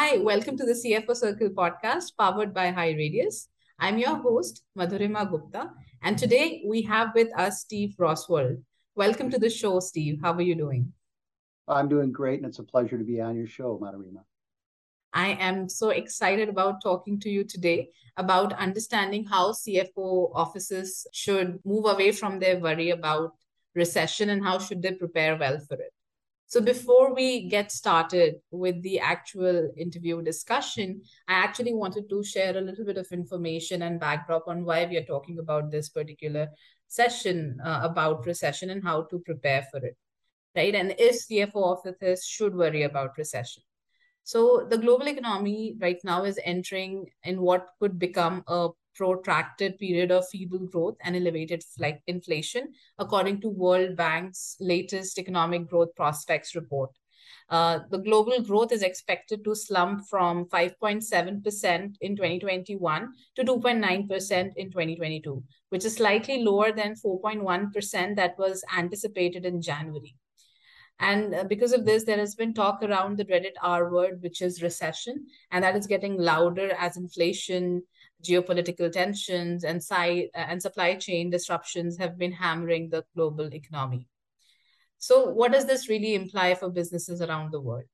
Hi, welcome to the CFO Circle podcast powered by HighRadius. I'm your host, Madhurima Gupta, and today we have with us Steve Rosvold. Welcome to the show, Steve. How are you doing? I'm doing great, and it's a pleasure to be on your show, Madhurima. I am so excited about talking to you today about understanding how CFO offices should move away from their worry about recession and how should they prepare well for it. So before we get started with the actual interview discussion, I actually wanted to share a little bit of information and backdrop on why we are talking about this particular session uh, about recession and how to prepare for it, right? And if CFO offices should worry about recession. So the global economy right now is entering in what could become a protracted period of feeble growth and elevated inflation, according to World Bank's latest economic growth prospects report. Uh, the global growth is expected to slump from 5.7% in 2021 to 2.9% in 2022, which is slightly lower than 4.1% that was anticipated in January. And uh, because of this, there has been talk around the dreaded R word, which is recession, and that is getting louder as inflation geopolitical tensions and, side, and supply chain disruptions have been hammering the global economy. So, what does this really imply for businesses around the world?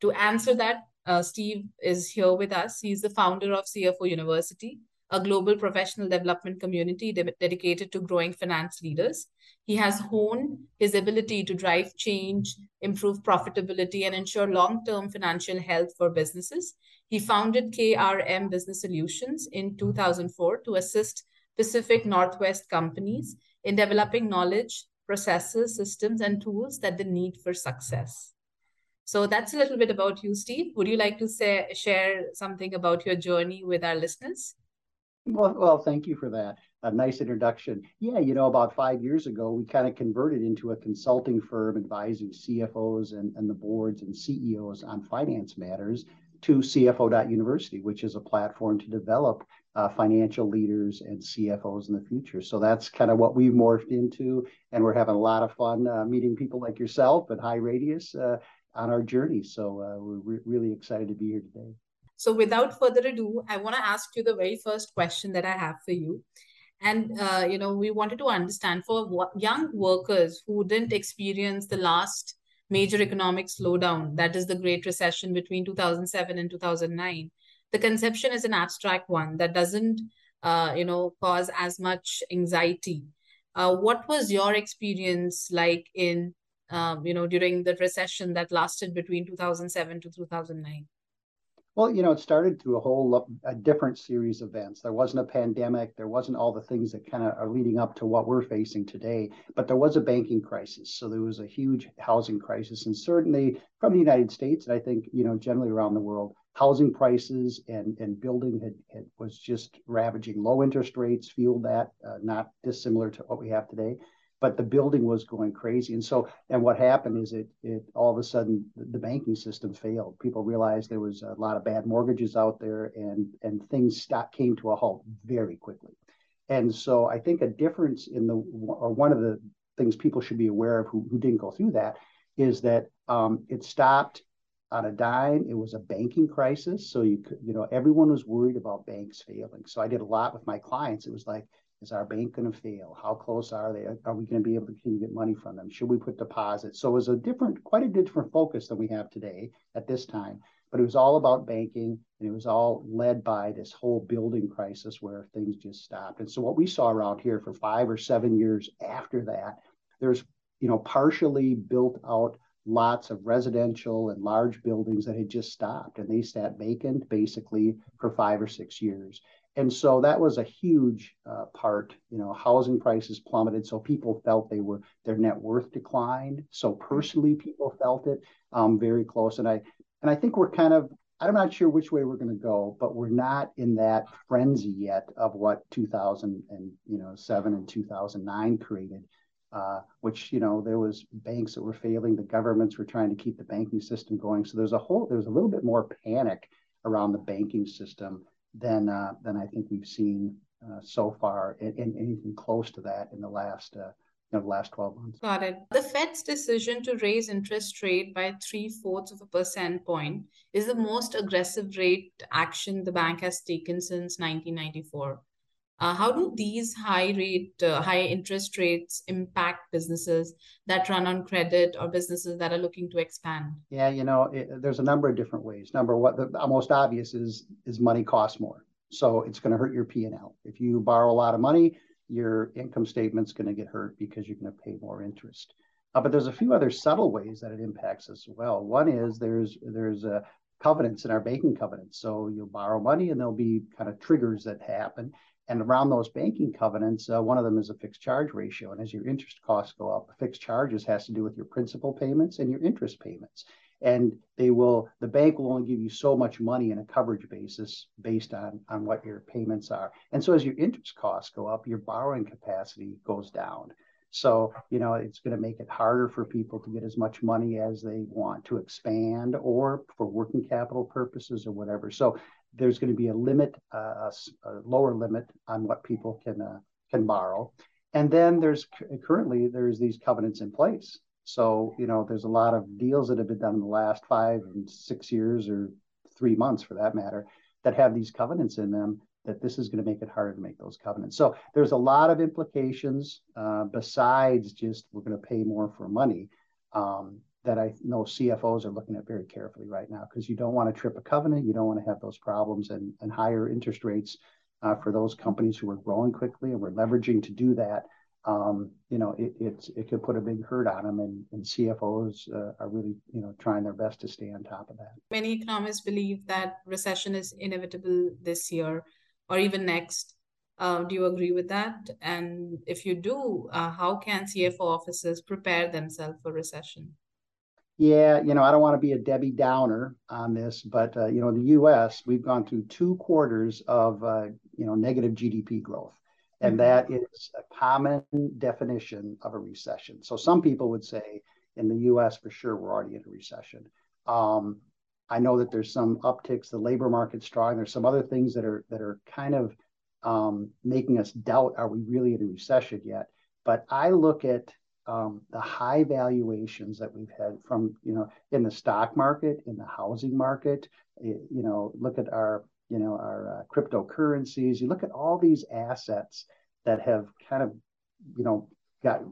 To answer that, uh, Steve is here with us. He's the founder of CFO University, a global professional development community de- dedicated to growing finance leaders. He has honed his ability to drive change, improve profitability, and ensure long term financial health for businesses. He founded KRM Business Solutions in 2004 to assist Pacific Northwest companies in developing knowledge, processes, systems, and tools that they need for success. So that's a little bit about you, Steve. Would you like to say, share something about your journey with our listeners? Well, well, thank you for that. A nice introduction. Yeah, you know, about five years ago, we kind of converted into a consulting firm advising CFOs and, and the boards and CEOs on finance matters to CFO.University, which is a platform to develop uh, financial leaders and CFOs in the future. So that's kind of what we've morphed into. And we're having a lot of fun uh, meeting people like yourself at HighRadius uh, on our journey. So uh, we're re- really excited to be here today. So, without further ado, I want to ask you the very first question that I have for you. And, uh, you know, we wanted to understand for young workers who didn't experience the last major economic slowdown, that is the Great Recession between 2007 and 2009, the conception is an abstract one that doesn't, uh, you know, cause as much anxiety. Uh, what was your experience like in, um, you know, during the recession that lasted between 2007 to 2009? Well, you know, it started through a whole a different series of events. There wasn't a pandemic. There wasn't all the things that kind of are leading up to what we're facing today. But there was a banking crisis. So there was a huge housing crisis, and certainly from the United States, and I think you know generally around the world, housing prices and and building had, had was just ravaging. Low interest rates fueled that, uh, not dissimilar to what we have today but the building was going crazy. And so, and what happened is it, it all of a sudden the banking system failed. People realized there was a lot of bad mortgages out there, and and things stopped, came to a halt very quickly. And so, I think a difference in the or one of the things people should be aware of who, who didn't go through that is that um, it stopped on a dime. It was a banking crisis, so you could, you know, everyone was worried about banks failing. So I did a lot with my clients. It was like is our bank going to fail? How close are they? Are we going to be able to continue to get money from them? Should we put deposits? So it was a different, quite a different focus than we have today at this time. But it was all about banking, and it was all led by this whole building crisis where things just stopped. And so what we saw around here for five or seven years after that, there's you know partially built out lots of residential and large buildings that had just stopped and they sat vacant basically for five or six years and so that was a huge uh, part you know housing prices plummeted so people felt they were their net worth declined. So personally people felt it um, very close. And i and i think we're kind of i'm not sure which way we're going to go but we're not in that frenzy yet of what 2007 and 2009 created uh, which you know there was banks that were failing the governments were trying to keep the banking system going. So there's a whole there's a little bit more panic around the banking system than uh, than I think we've seen uh, so far, and, anything close to that in the last uh, know, the last 12 months. Got it. The Fed's decision to raise interest rate by three fourths of a percent point is the most aggressive rate action the bank has taken since 1994. Uh, how do these high rate, uh, high interest rates impact businesses that run on credit or businesses that are looking to expand? Yeah, you know, it, there's a number of different ways. Number one, the most obvious is is money costs more, so it's going to hurt your P and L. If you borrow a lot of money, your income statement's going to get hurt because you're going to pay more interest. Uh, but there's a few other subtle ways that it impacts as well. One is there's there's a covenants in our banking covenants. So you'll borrow money and there'll be kind of triggers that happen. And around those banking covenants, uh, one of them is a fixed charge ratio. And as your interest costs go up, fixed charges has to do with your principal payments and your interest payments. And they will, the bank will only give you so much money in a coverage basis based on, on what your payments are. And so as your interest costs go up, your borrowing capacity goes down. So, you know, it's going to make it harder for people to get as much money as they want to expand or for working capital purposes or whatever. So there's going to be a limit, uh, a, lower limit on what people can uh, can borrow. And then there's currently there's these covenants in place. So you know there's a lot of deals that have been done in the last five and six years or three months for that matter that have these covenants in them that this is going to make it harder to make those covenants. So there's a lot of implications uh, besides just we're going to pay more for money. Um, that I know CFOs are looking at very carefully right now because you don't want to trip a covenant, you don't want to have those problems and, and higher interest rates uh, for those companies who are growing quickly and we're leveraging to do that. Um, you know, it, it's it could put a big hurt on them, and, and CFOs uh, are really you know trying their best to stay on top of that. Many economists believe that recession is inevitable this year or even next. Uh, do you agree with that? And if you do, uh, how can CFO offices prepare themselves for recession? Yeah, you know, I don't want to be a Debbie Downer on this, but uh, you know, in the U.S., we've gone through two quarters of uh, you know negative GDP growth, and mm-hmm. that is a common definition of a recession. So some people would say in the U.S. for sure we're already in a recession. Um, I know that there's some upticks. The labor market's strong. There's some other things that are that are kind of um, making us doubt: Are we really in a recession yet? But I look at um, the high valuations that we've had from, you know, in the stock market, in the housing market, you know, look at our, you know, our uh, cryptocurrencies, you look at all these assets that have kind of, you know, got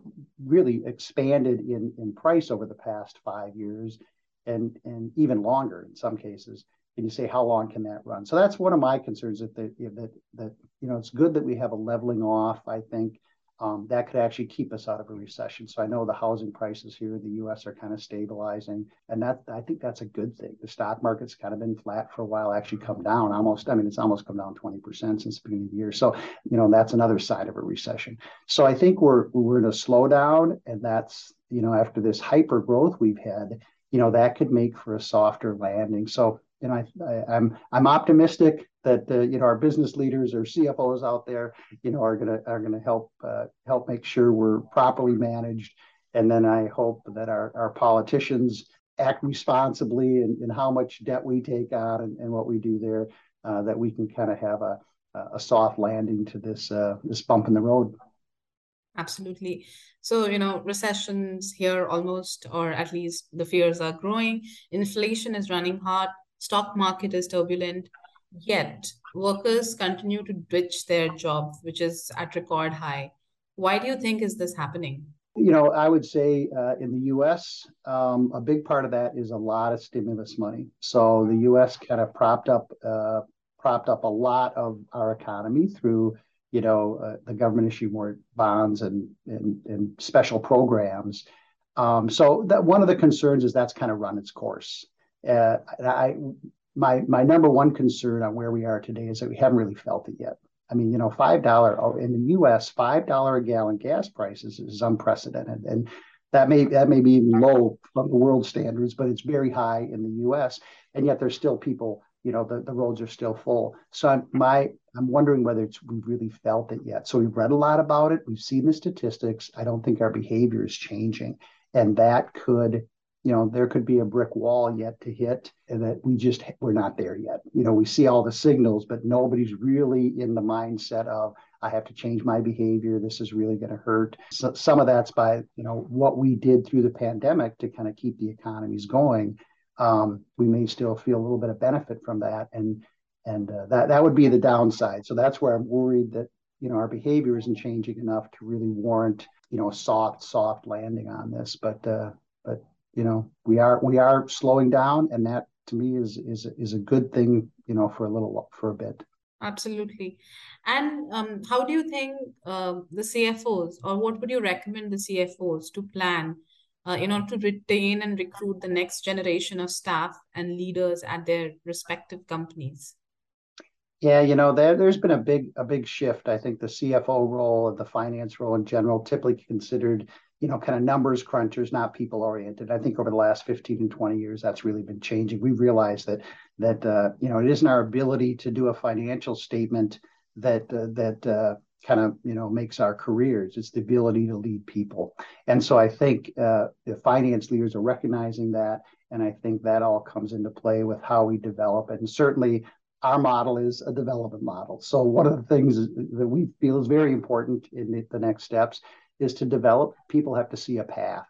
really expanded in, in price over the past five years and, and even longer in some cases. And you say, how long can that run? So that's one of my concerns that, that, that, that you know, it's good that we have a leveling off, I think, um, that could actually keep us out of a recession. So I know the housing prices here in the U.S. are kind of stabilizing, and that I think that's a good thing. The stock market's kind of been flat for a while, actually come down almost. I mean, it's almost come down 20% since the beginning of the year. So you know that's another side of a recession. So I think we're we're in a slowdown, and that's you know after this hyper growth we've had, you know that could make for a softer landing. So you know, I, I, I'm I'm optimistic that uh, you know our business leaders or CFOs out there, you know, are gonna are gonna help uh, help make sure we're properly managed, and then I hope that our our politicians act responsibly in, in how much debt we take on and, and what we do there, uh, that we can kind of have a a soft landing to this uh, this bump in the road. Absolutely. So, you know, recessions here almost, or at least the fears are growing. Inflation is running hot. Stock market is turbulent Yet, workers continue to ditch their jobs, which is at record high. Why do you think is this happening? You know, I would say uh, in the U.S., um, a big part of that is a lot of stimulus money. So the U.S. kind of propped up uh, propped up a lot of our economy through, you know, uh, the government issue more bonds and and, and special programs. Um, so that one of the concerns is that's kind of run its course. Uh, I my my number one concern on where we are today is that we haven't really felt it yet. I mean, you know, five dollar oh, in the U.S. five dollar a gallon gas prices is unprecedented, and that may that may be low from the world standards, but it's very high in the U.S. And yet there's still people, you know, the, the roads are still full. So my I'm wondering whether it's we've really felt it yet. So we've read a lot about it, we've seen the statistics. I don't think our behavior is changing, and that could you know there could be a brick wall yet to hit and that we just we're not there yet you know we see all the signals but nobody's really in the mindset of I have to change my behavior. This is really going to hurt. So some of that's by you know what we did through the pandemic to kind of keep the economies going. Um, we may still feel a little bit of benefit from that, and and uh, that that would be the downside. So that's where I'm worried that you know our behavior isn't changing enough to really warrant you know a soft soft landing on this. But uh, but you know we are we are slowing down, and that to me is is is a good thing you know for a little for a bit. Absolutely. And um, how do you think uh, the CFOs, or what would you recommend the CFOs to plan uh, in order to retain and recruit the next generation of staff and leaders at their respective companies? Yeah, you know, there there's been a big a big shift. I think the CFO role and the finance role in general, typically considered, you know, kind of numbers crunchers, not people oriented. I think over the last 15 and 20 years, that's really been changing. We realize that that uh, you know it isn't our ability to do a financial statement that uh, that uh, kind of you know makes our careers. It's the ability to lead people, and so I think uh, the finance leaders are recognizing that, and I think that all comes into play with how we develop. And certainly, our model is a development model. So one of the things that we feel is very important in the, the next steps is to develop. People have to see a path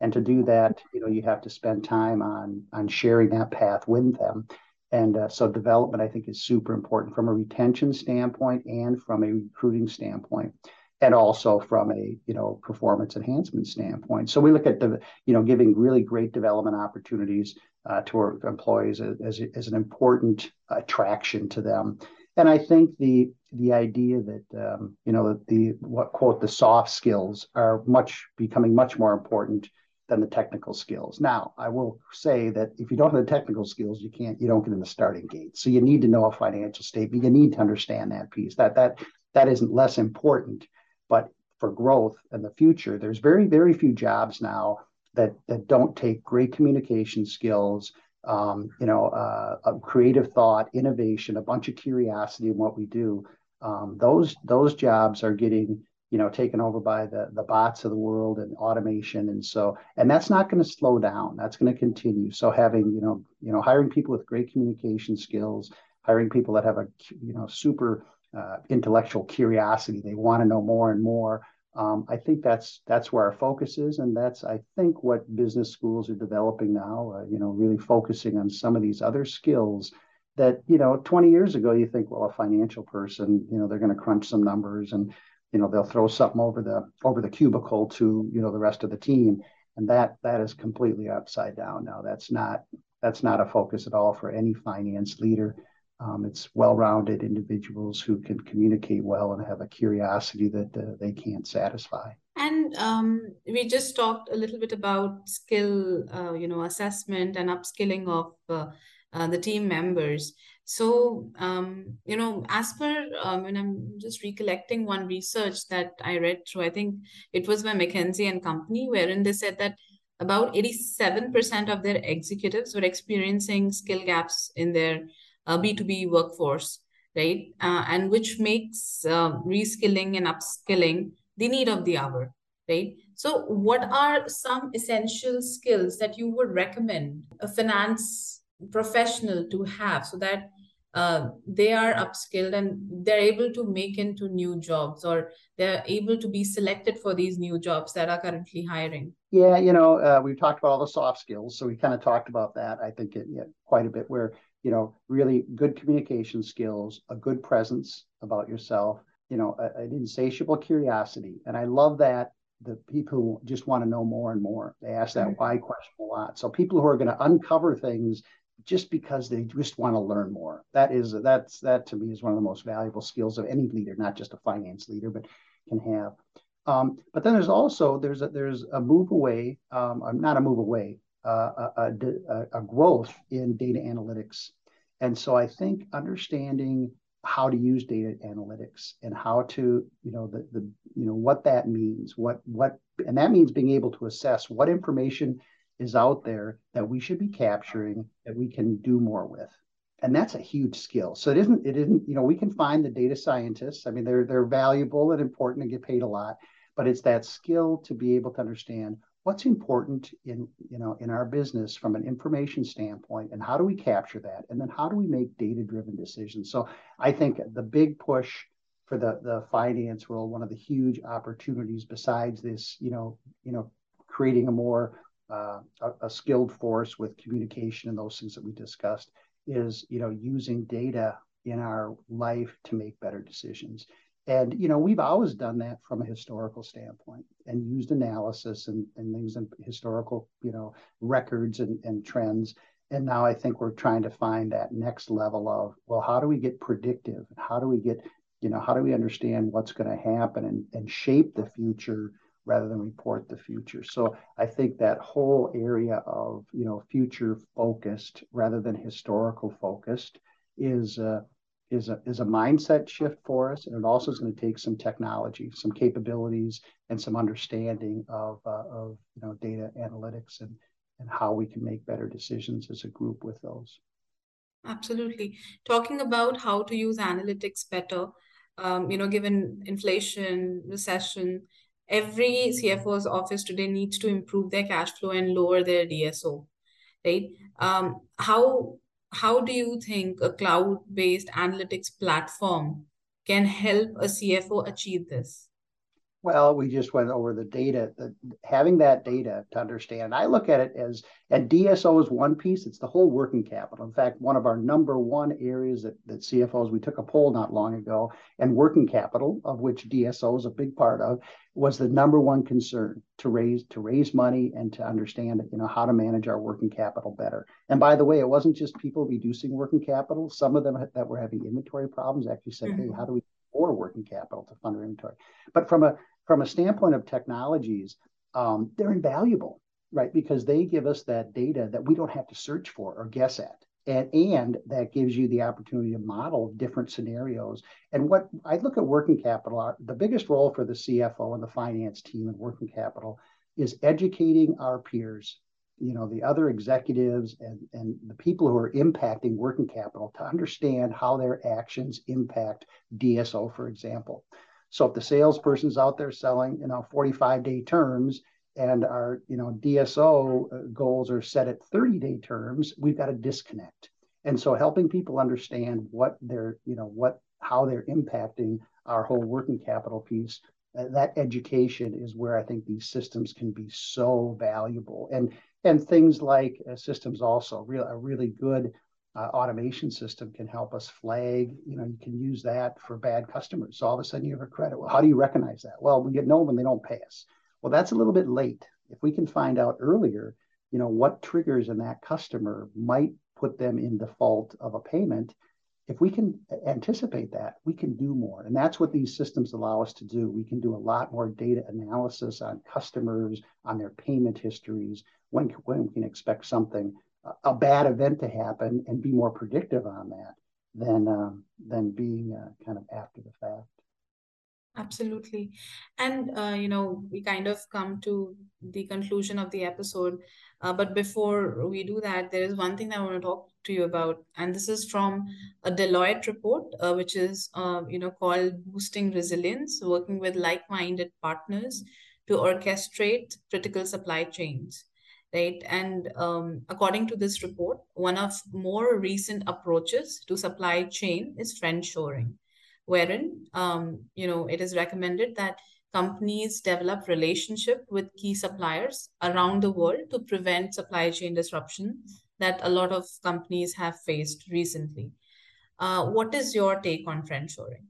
and to do that you know you have to spend time on on sharing that path with them and uh, so development, I think, is super important from a retention standpoint and from a recruiting standpoint, and also from a you know performance enhancement standpoint. So we look at the you know giving really great development opportunities uh, to our employees as, as an important attraction to them. And I think the the idea that um, you know the what quote the soft skills are much becoming much more important than the technical skills. Now, I will say that if you don't have the technical skills, you can't, you don't get in the starting gate. So you need to know a financial statement. You need to understand that piece. That that that isn't less important, but for growth in the future, there's very very few jobs now that that don't take great communication skills, um, you know, uh, creative thought, innovation, a bunch of curiosity in what we do. Um, those those jobs are getting you know taken over by the the bots of the world and automation and so and that's not going to slow down that's going to continue so having you know you know hiring people with great communication skills hiring people that have a you know super uh, intellectual curiosity they want to know more and more um, i think that's that's where our focus is and that's i think what business schools are developing now uh, you know really focusing on some of these other skills that you know 20 years ago you think well a financial person you know they're going to crunch some numbers and you know they'll throw something over the over the cubicle to you know the rest of the team and that that is completely upside down now. That's not that's not a focus at all for any finance leader um, it's well-rounded individuals who can communicate well and have a curiosity that uh, they can't satisfy. And um, we just talked a little bit about skill uh, you know assessment and upskilling of uh, uh the team members. So, um, you know, as per, um, and I'm just recollecting one research that I read through, I think it was by McKinsey and Company, wherein they said that about 87% of their executives were experiencing skill gaps in their uh, B2B workforce, right? Uh, and which makes uh, reskilling and upskilling the need of the hour, right? So, what are some essential skills that you would recommend a finance professional to have so that uh, they are upskilled and they're able to make into new jobs or they're able to be selected for these new jobs that are currently hiring yeah you know uh, we've talked about all the soft skills so we kind of talked about that i think it, yeah, quite a bit where you know really good communication skills a good presence about yourself you know a, an insatiable curiosity and i love that the people who just want to know more and more they ask that why question a lot so people who are going to uncover things just because they just want to learn more. That is that's that to me is one of the most valuable skills of any leader, not just a finance leader, but can have. Um, but then there's also there's a, there's a move away, um, not a move away, Uh, uh, uh, a, a, a growth in data analytics, and so I think understanding how to use data analytics and how to you know the the you know what that means, what what and that means being able to assess what information is out there that we should be capturing that we can do more with. And that's a huge skill. So it isn't it isn't you know we can find the data scientists. I mean they're they're valuable and important and get paid a lot but it's that skill to be able to understand what's important in you know in our business from an information standpoint and how do we capture that and then how do we make data driven decisions so i think the big push for the the finance world, one of the huge opportunities besides this, you know, you know, creating a more uh, a, a, skilled force with communication and those things that we discussed is, you know, using data in our life to make better decisions. And you know, we've always done that from a historical standpoint and used analysis and, and things and historical, you know, records and, and trends. And now I think we're trying to find that next level of, well, how do we get predictive? How do we get you know, how do we understand what's going to happen and, and shape the future rather than report the future? So I think that whole area of, you know, future focused rather than historical focused is, uh, is a, is a mindset shift for us. And it also is going to take some technology, some capabilities, and some understanding of, uh, of you know, data analytics and, and how we can make better decisions as a group with those. Absolutely. Talking about how to use analytics better, um, you know, given inflation, recession, every CFO's office today needs to improve their cash flow and lower their DSO, right? Um, how how do you think a cloud-based analytics platform can help a CFO achieve this? Well, we just went over the data, the, having that data to understand. I look at it as, and DSO is one piece, it's the whole working capital. In fact, one of our number one areas that, that CFOs, we took a poll not long ago, and working capital, of which DSO is a big part of, was the number one concern to raise to raise money and to understand you know how to manage our working capital better. And by the way, it wasn't just people reducing working capital. Some of them that were having inventory problems actually said, mm-hmm. "Hey, how do we or working capital to fund our inventory. But from a from a standpoint of technologies, um, they're invaluable, right? Because they give us that data that we don't have to search for or guess at. And, and that gives you the opportunity to model different scenarios. And what I look at working capital, uh, the biggest role for the CFO and the finance team in working capital is educating our peers you know the other executives and and the people who are impacting working capital to understand how their actions impact DSO for example so if the salesperson's out there selling you know 45 day terms and our you know DSO uh, goals are set at 30 day terms we've got a disconnect and so helping people understand what they're you know what how they're impacting our whole working capital piece uh, that education is where I think these systems can be so valuable. And and things like uh, systems also real a really good uh, automation system can help us flag you know you can use that for bad customers. So all of a sudden you have a credit. Well how do you recognize that? Well we get know when they don't pay us well that's a little bit late. If we can find out earlier you know what triggers in that customer might put them in default of a payment if we can anticipate that, we can do more. And that's what these systems allow us to do. We can do a lot more data analysis on customers, on their payment histories, when, when we can expect something, a bad event to happen, and be more predictive on that than, um, than being uh, kind of after the fact. Absolutely. And, uh, you know, we kind of come to the conclusion of the episode. Uh, but before we do that, there is one thing I want to talk to you about, and this is from a Deloitte report, uh, which is, uh, you know, called Boosting Resilience, working with like-minded partners to orchestrate critical supply chains right and um, according to this report one of more recent approaches to supply chain is friend shoring wherein um, you know it is recommended that companies develop relationship with key suppliers around the world to prevent supply chain disruption that a lot of companies have faced recently. Uh, what is your take on friend shoring?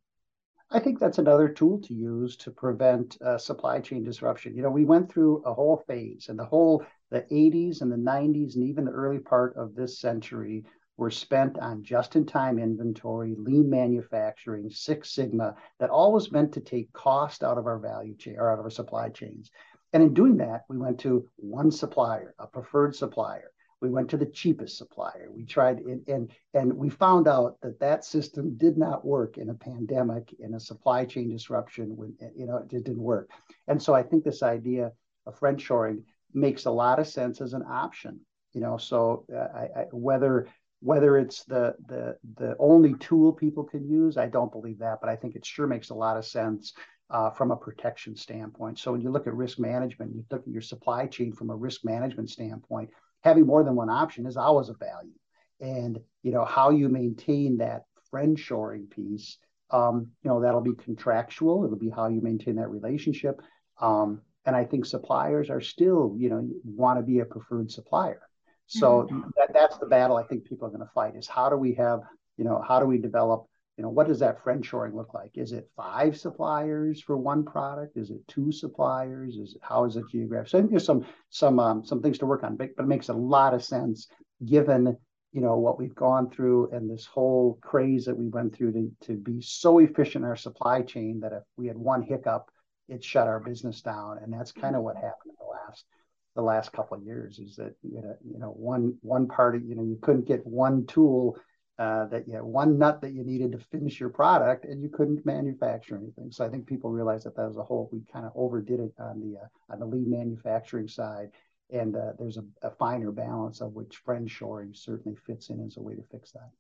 I think that's another tool to use to prevent uh, supply chain disruption. You know, we went through a whole phase, and the whole the 80s and the 90s, and even the early part of this century were spent on just-in-time inventory, lean manufacturing, Six Sigma, that all was meant to take cost out of our value chain or out of our supply chains. And in doing that, we went to one supplier, a preferred supplier. We went to the cheapest supplier. We tried, and, and, and we found out that that system did not work in a pandemic, in a supply chain disruption. When you know it didn't work. And so I think this idea of friend shoring makes a lot of sense as an option. You know, so uh, I, I, whether whether it's the the the only tool people can use, I don't believe that, but I think it sure makes a lot of sense uh, from a protection standpoint. So when you look at risk management, you look at your supply chain from a risk management standpoint, having more than one option is always a value. And you know how you maintain that friend shoring piece Um, you know, that'll be contractual. It'll be how you maintain that relationship. Um, and I think suppliers are still, you know, want to be a preferred supplier. So mm-hmm. that, that's the battle I think people are going to fight is how do we have, you know, how do we develop, you know, what does that friendshoring look like? Is it five suppliers for one product? Is it two suppliers? Is it, how is it geographic? So I think there's some some um, some things to work on, but, but it makes a lot of sense given you know what we've gone through and this whole craze that we went through to, to be so efficient in our supply chain that if we had one hiccup it shut our business down and that's kind of what happened in the last the last couple of years is that you know you know one one part you know you couldn't get one tool uh, that you had one nut that you needed to finish your product and you couldn't manufacture anything so i think people realized that that was a whole we kind of overdid it on the uh, on the lean manufacturing side and uh, there's a, a, finer balance of which friendshoring certainly fits in as a way to fix that.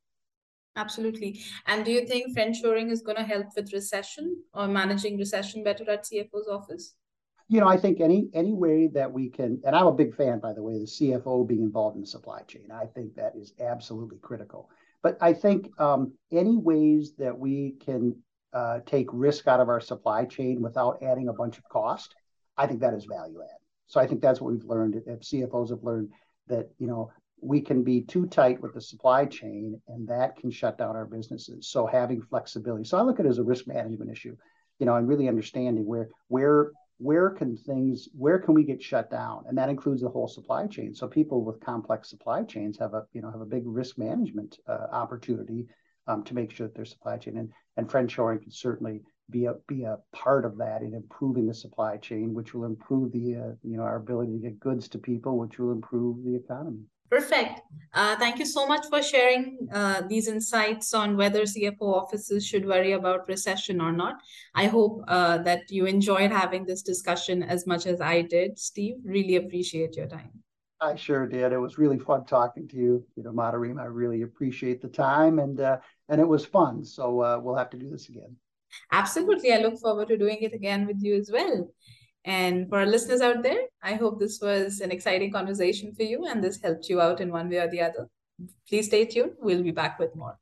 Absolutely. And do you think friendshoring is going to help with recession or managing recession better at CFO's office? You know, I think any any way that we can, and I'm a big fan, by the way, the CFO being involved in the supply chain. I think that is absolutely critical. But I think um, any ways that we can uh, take risk out of our supply chain without adding a bunch of cost, I think that is value add. So I think that's what we've learned. If CFOs have learned that you know we can be too tight with the supply chain, and that can shut down our businesses. So having flexibility. So I look at it as a risk management issue, you know, and really understanding where where where can things where can we get shut down and that includes the whole supply chain so people with complex supply chains have a you know have a big risk management uh, opportunity um, to make sure that their supply chain and and friendshoring can certainly be a be a part of that in improving the supply chain, which will improve the uh, you know our ability to get goods to people, which will improve the economy. Perfect. Uh, thank you so much for sharing uh, these insights on whether CFO offices should worry about recession or not. I hope uh, that you enjoyed having this discussion as much as I did, Steve. Really appreciate your time. I sure did. It was really fun talking to you. You know, Madarim, I really appreciate the time, and uh, and it was fun. So uh, we'll have to do this again. Absolutely. I look forward to doing it again with you as well. And for our listeners out there, I hope this was an exciting conversation for you and this helped you out in one way or the other. Please stay tuned. We'll be back with more.